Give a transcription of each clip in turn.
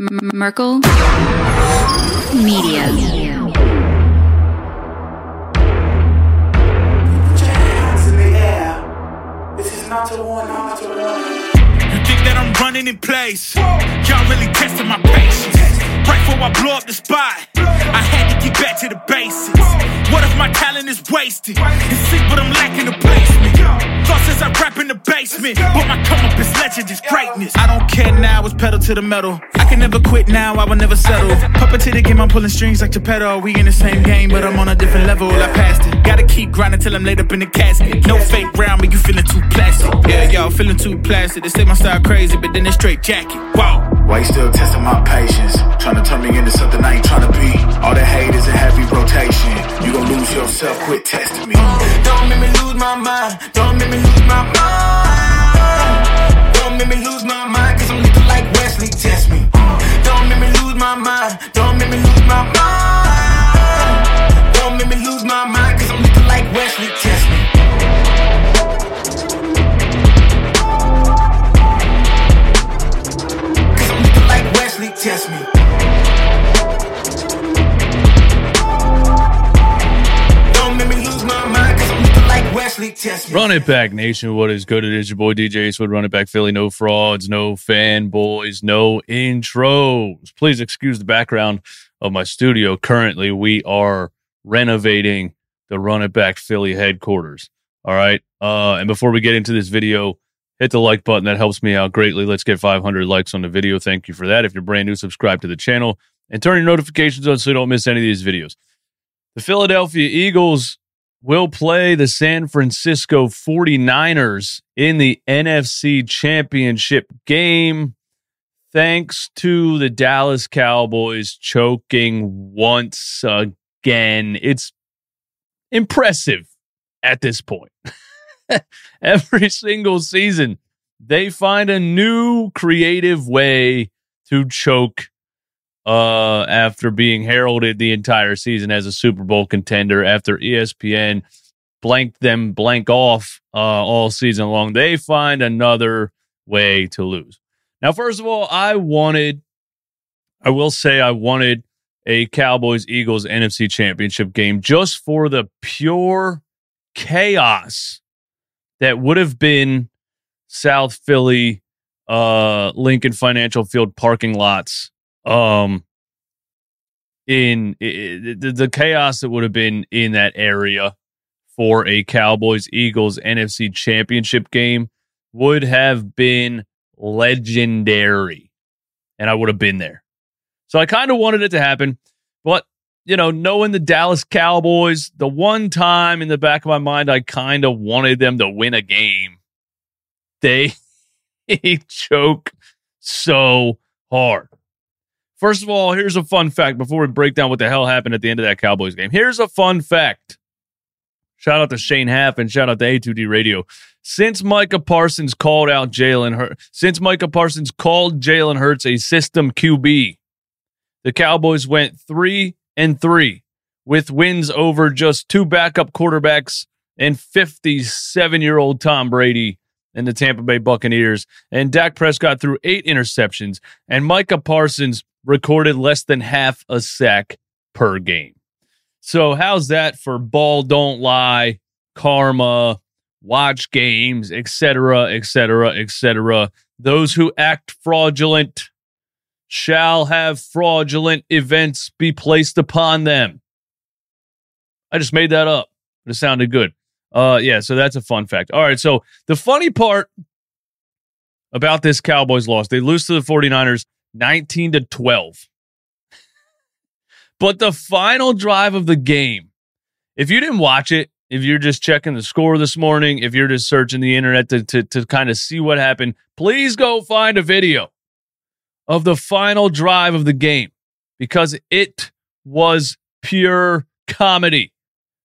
M- Merkel Media. hands in the air. This is not a warning, not a. You think that I'm running in place? Y'all really testing my patience. Right before I blow up the spot, I had to get back to the basics. What if my talent is wasted? It's sick, but I'm lacking the placement. Thought since I rap in the basement, but my come up is legend, is greatness. I don't care now, it's pedal to the metal. I can never quit now, I will never settle. Puppet to the game, I'm pulling strings like Geppetto. We in the same game, but I'm on a different level. I passed it. Gotta keep grinding till I'm laid up in the casket. No fake round, but you feeling too plastic. Yeah, y'all feeling too plastic. They say my style crazy, but then it's straight jacket. Wow. Why you still testing my patience? Trying to turn me into something I ain't trying to be. All the hate is a heavy rotation. You gon' lose yourself, quit testing me. Don't make me lose my mind. Don't make me lose my mind. Don't make me lose my it back, Nation. What is good? It is your boy DJ Eastwood. Run it back, Philly. No frauds, no fanboys, no intros. Please excuse the background of my studio. Currently, we are renovating the Run It Back Philly headquarters. All right. Uh, and before we get into this video, hit the like button. That helps me out greatly. Let's get 500 likes on the video. Thank you for that. If you're brand new, subscribe to the channel and turn your notifications on so you don't miss any of these videos. The Philadelphia Eagles will play the San Francisco 49ers in the NFC Championship game thanks to the Dallas Cowboys choking once again. It's impressive at this point. Every single season, they find a new creative way to choke uh, after being heralded the entire season as a Super Bowl contender after ESPN blanked them blank off uh, all season long. They find another way to lose. Now, first of all, I wanted, I will say, I wanted a Cowboys Eagles NFC Championship game just for the pure chaos that would have been South Philly, uh, Lincoln Financial Field parking lots. Um, in the, the chaos that would have been in that area for a Cowboys Eagles NFC Championship game would have been legendary, and I would have been there. So I kind of wanted it to happen, but you know, knowing the Dallas Cowboys, the one time in the back of my mind I kind of wanted them to win a game, they choke so hard. First of all, here's a fun fact before we break down what the hell happened at the end of that Cowboys game. Here's a fun fact. Shout out to Shane Haff and shout out to A2D Radio. Since Micah Parsons called out Jalen Hurts, since Micah Parsons called Jalen Hurts a system QB, the Cowboys went three and three with wins over just two backup quarterbacks and 57 year old Tom Brady and the Tampa Bay Buccaneers. And Dak Prescott threw eight interceptions, and Micah Parsons recorded less than half a sack per game. So, how's that for ball don't lie, karma, watch games, etc., etc., etc.? Those who act fraudulent shall have fraudulent events be placed upon them. I just made that up, it sounded good. Uh, yeah, so that's a fun fact. All right, so the funny part about this Cowboys loss, they lose to the 49ers 19 to 12. But the final drive of the game, if you didn't watch it, if you're just checking the score this morning, if you're just searching the internet to, to, to kind of see what happened, please go find a video of the final drive of the game because it was pure comedy.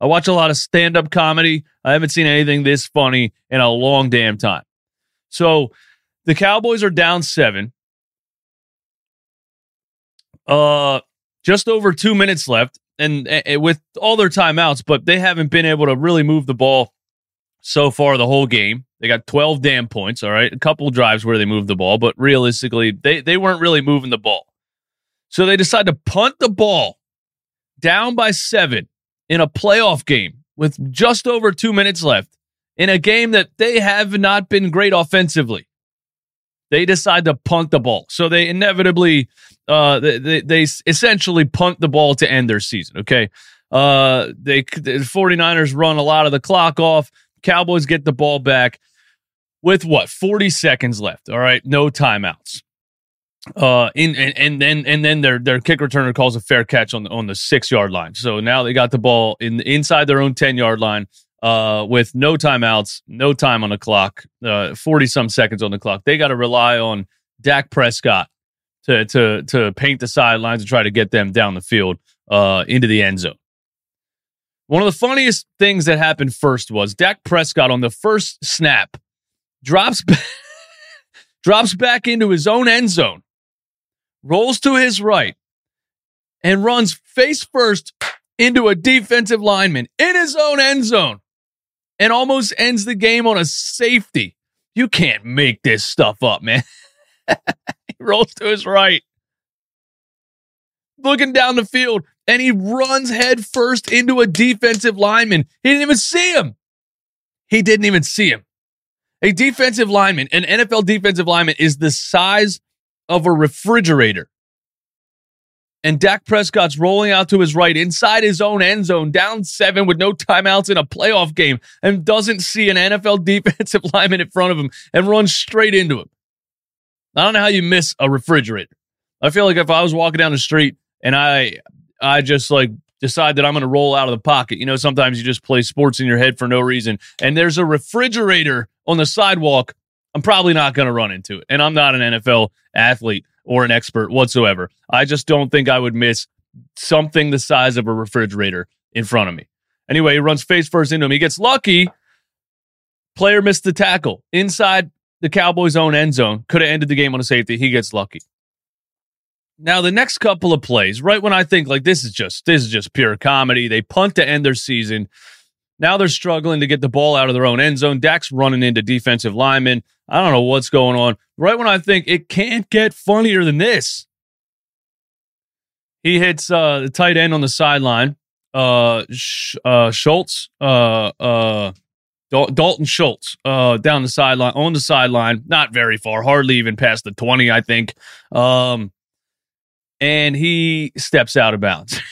I watch a lot of stand up comedy. I haven't seen anything this funny in a long damn time. So the Cowboys are down seven. Uh, just over two minutes left, and uh, with all their timeouts, but they haven't been able to really move the ball so far the whole game. They got 12 damn points, all right? A couple drives where they moved the ball, but realistically, they, they weren't really moving the ball. So they decide to punt the ball down by seven in a playoff game with just over two minutes left in a game that they have not been great offensively. They decide to punt the ball. So they inevitably, uh, they, they, they essentially punt the ball to end their season. Okay. Uh, they, the 49ers run a lot of the clock off. Cowboys get the ball back with what 40 seconds left. All right, no timeouts. Uh, in and, and then and then their their kick returner calls a fair catch on the on the six yard line. So now they got the ball in inside their own ten yard line. Uh, with no timeouts, no time on the clock, uh, forty some seconds on the clock. They got to rely on Dak Prescott to to to paint the sidelines and try to get them down the field uh, into the end zone. One of the funniest things that happened first was Dak Prescott on the first snap drops drops back into his own end zone, rolls to his right, and runs face first into a defensive lineman in his own end zone and almost ends the game on a safety. You can't make this stuff up, man. he rolls to his right, looking down the field, and he runs head first into a defensive lineman. He didn't even see him. He didn't even see him. A defensive lineman, an NFL defensive lineman, is the size of a refrigerator. And Dak Prescott's rolling out to his right inside his own end zone, down seven with no timeouts in a playoff game, and doesn't see an NFL defensive lineman in front of him and runs straight into him. I don't know how you miss a refrigerator. I feel like if I was walking down the street and I I just like decide that I'm going to roll out of the pocket. You know, sometimes you just play sports in your head for no reason. And there's a refrigerator on the sidewalk. I'm probably not going to run into it. And I'm not an NFL athlete or an expert whatsoever. I just don't think I would miss something the size of a refrigerator in front of me. Anyway, he runs face first into him. He gets lucky. Player missed the tackle inside the Cowboys' own end zone. Could have ended the game on a safety. He gets lucky. Now the next couple of plays, right when I think like this is just this is just pure comedy, they punt to end their season. Now they're struggling to get the ball out of their own end zone. Dak's running into defensive linemen. I don't know what's going on. Right when I think it can't get funnier than this, he hits uh, the tight end on the sideline. Uh, Sh- uh, Schultz, uh, uh, Dal- Dalton Schultz, uh, down the sideline on the sideline, not very far, hardly even past the twenty, I think. Um, and he steps out of bounds.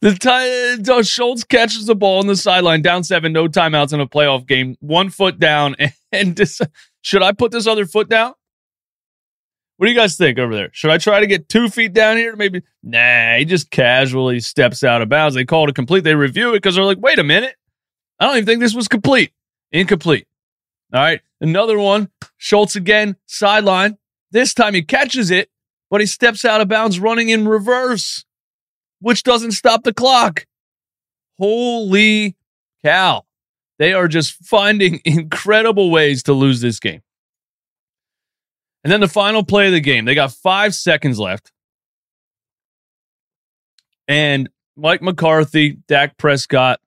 the time Schultz catches the ball on the sideline, down seven, no timeouts in a playoff game, one foot down, and, and this, should I put this other foot down? What do you guys think over there? Should I try to get two feet down here? Maybe nah. He just casually steps out of bounds. They call it a complete. They review it because they're like, wait a minute, I don't even think this was complete. Incomplete. All right, another one. Schultz again, sideline. This time he catches it, but he steps out of bounds running in reverse, which doesn't stop the clock. Holy cow. They are just finding incredible ways to lose this game. And then the final play of the game, they got five seconds left. And Mike McCarthy, Dak Prescott,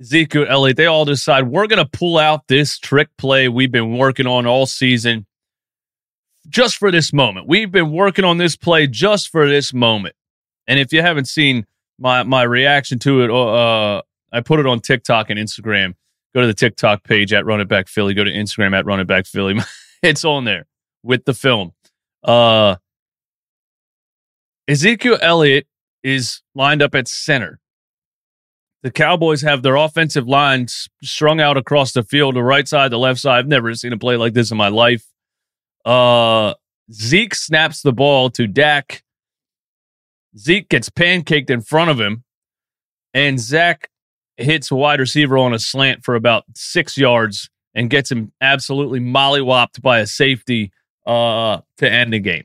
Ezekiel Elliott, they all decide we're going to pull out this trick play we've been working on all season just for this moment. We've been working on this play just for this moment. And if you haven't seen my my reaction to it, uh, I put it on TikTok and Instagram. Go to the TikTok page at Run It Back Philly. Go to Instagram at Run It Back Philly. it's on there with the film. Uh, Ezekiel Elliott is lined up at center. The Cowboys have their offensive line strung out across the field, the right side, the left side. I've never seen a play like this in my life. Uh, Zeke snaps the ball to Dak. Zeke gets pancaked in front of him, and Dak hits a wide receiver on a slant for about six yards and gets him absolutely mollywopped by a safety uh, to end the game.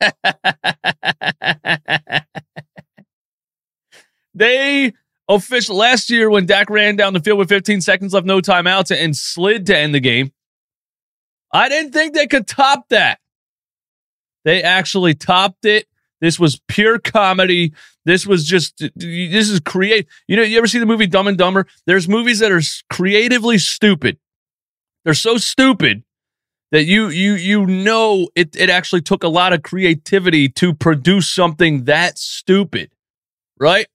they official last year when Dak ran down the field with 15 seconds left, no timeouts, and slid to end the game. I didn't think they could top that. They actually topped it. This was pure comedy. This was just this is create. You know, you ever see the movie Dumb and Dumber? There's movies that are creatively stupid. They're so stupid that you you you know it it actually took a lot of creativity to produce something that stupid, right?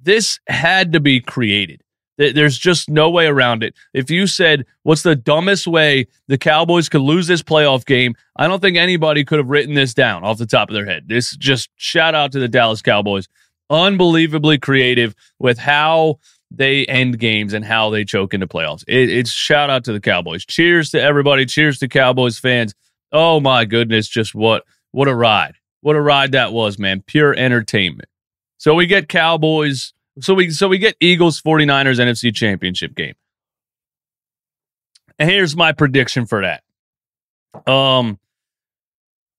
This had to be created. There's just no way around it. If you said, What's the dumbest way the Cowboys could lose this playoff game? I don't think anybody could have written this down off the top of their head. This just shout out to the Dallas Cowboys. Unbelievably creative with how they end games and how they choke into playoffs. It, it's shout out to the Cowboys. Cheers to everybody. Cheers to Cowboys fans. Oh my goodness, just what what a ride. What a ride that was, man. Pure entertainment. So we get Cowboys so we so we get Eagles 49ers NFC Championship game. And here's my prediction for that. Um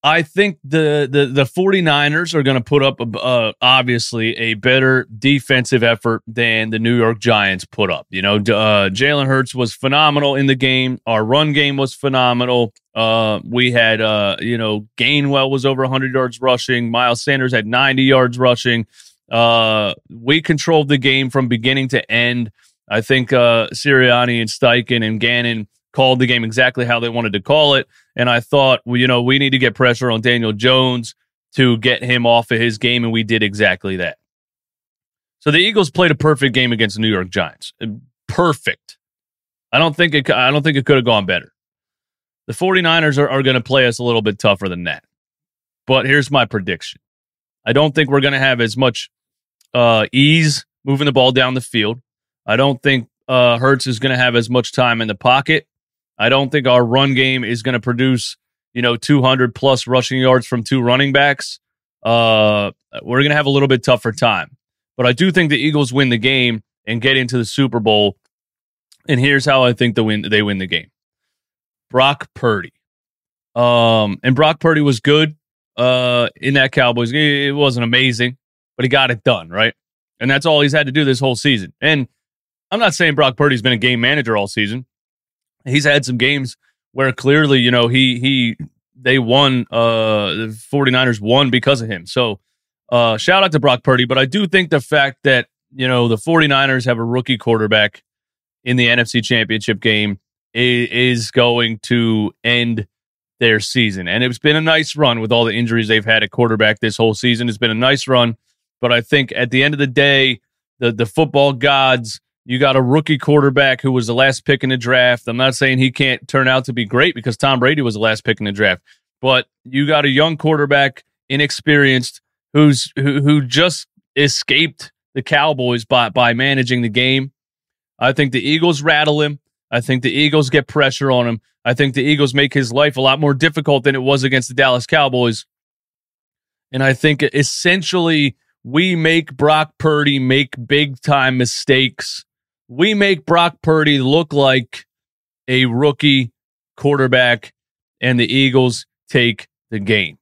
I think the the the 49ers are going to put up a, uh, obviously a better defensive effort than the New York Giants put up. You know, uh, Jalen Hurts was phenomenal in the game. Our run game was phenomenal. Uh, we had uh, you know Gainwell was over 100 yards rushing. Miles Sanders had 90 yards rushing. Uh, we controlled the game from beginning to end. I think uh, Sirianni and Steichen and Gannon called the game exactly how they wanted to call it. And I thought, well, you know, we need to get pressure on Daniel Jones to get him off of his game, and we did exactly that. So the Eagles played a perfect game against the New York Giants. Perfect. I don't think it I don't think it could have gone better. The 49ers are, are going to play us a little bit tougher than that. But here's my prediction. I don't think we're going to have as much uh, ease moving the ball down the field. I don't think uh, Hurts is going to have as much time in the pocket. I don't think our run game is going to produce, you know, 200 plus rushing yards from two running backs. Uh, we're going to have a little bit tougher time. But I do think the Eagles win the game and get into the Super Bowl. And here's how I think the win they win the game. Brock Purdy. Um, and Brock Purdy was good uh in that Cowboys. Game. It wasn't amazing but he got it done, right? And that's all he's had to do this whole season. And I'm not saying Brock Purdy's been a game manager all season. He's had some games where clearly, you know, he he they won uh the 49ers won because of him. So uh shout out to Brock Purdy, but I do think the fact that, you know, the 49ers have a rookie quarterback in the NFC Championship game is going to end their season. And it's been a nice run with all the injuries they've had at quarterback this whole season. It's been a nice run. But I think at the end of the day, the the football gods, you got a rookie quarterback who was the last pick in the draft. I'm not saying he can't turn out to be great because Tom Brady was the last pick in the draft, but you got a young quarterback, inexperienced, who's who, who just escaped the Cowboys by by managing the game. I think the Eagles rattle him. I think the Eagles get pressure on him. I think the Eagles make his life a lot more difficult than it was against the Dallas Cowboys. And I think essentially we make Brock Purdy make big time mistakes. We make Brock Purdy look like a rookie quarterback, and the Eagles take the game.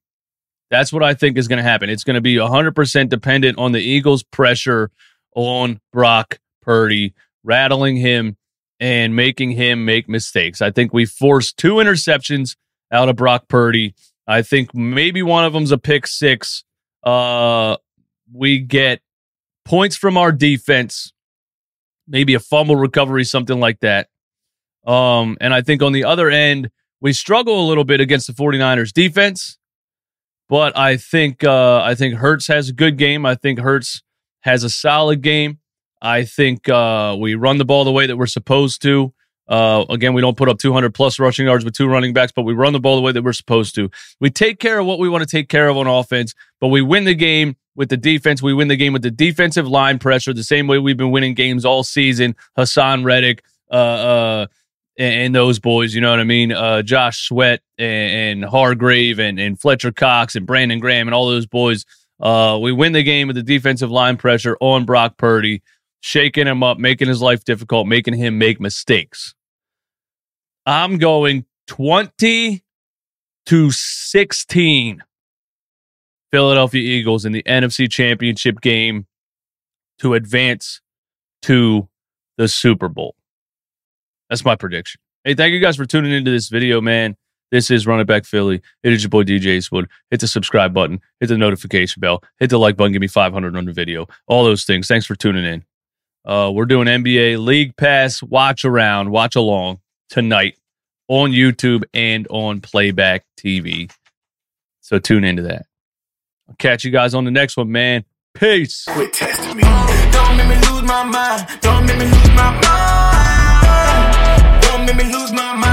That's what I think is going to happen. It's going to be 100% dependent on the Eagles' pressure on Brock Purdy, rattling him and making him make mistakes. I think we forced two interceptions out of Brock Purdy. I think maybe one of them's a pick six. Uh, we get points from our defense, maybe a fumble recovery, something like that. Um, and I think on the other end, we struggle a little bit against the 49ers defense, but I think uh, I think Hurts has a good game. I think Hurts has a solid game. I think uh, we run the ball the way that we're supposed to. Uh, again, we don't put up 200 plus rushing yards with two running backs, but we run the ball the way that we're supposed to. We take care of what we want to take care of on offense, but we win the game with the defense. We win the game with the defensive line pressure, the same way we've been winning games all season. Haason Reddick, uh, uh, and, those boys, you know what I mean? Uh, Josh Sweat and, and Hargrave and, and Fletcher Cox and Brandon Graham and all those boys. Uh, we win the game with the defensive line pressure on Brock Purdy, shaking him up, making his life difficult, making him make mistakes. I'm going 20 to 16 Philadelphia Eagles in the NFC Championship game to advance to the Super Bowl. That's my prediction. Hey, thank you guys for tuning into this video, man. This is Run It Back Philly. It is your boy DJ Eastwood. Hit the subscribe button, hit the notification bell, hit the like button, give me 500 on the video, all those things. Thanks for tuning in. Uh, we're doing NBA League Pass watch around, watch along tonight on YouTube and on Playback TV. So tune into that. I'll catch you guys on the next one, man. Peace. Quit testing me. Don't make me lose my mind. Don't make me lose my mind. Don't make me lose my mind.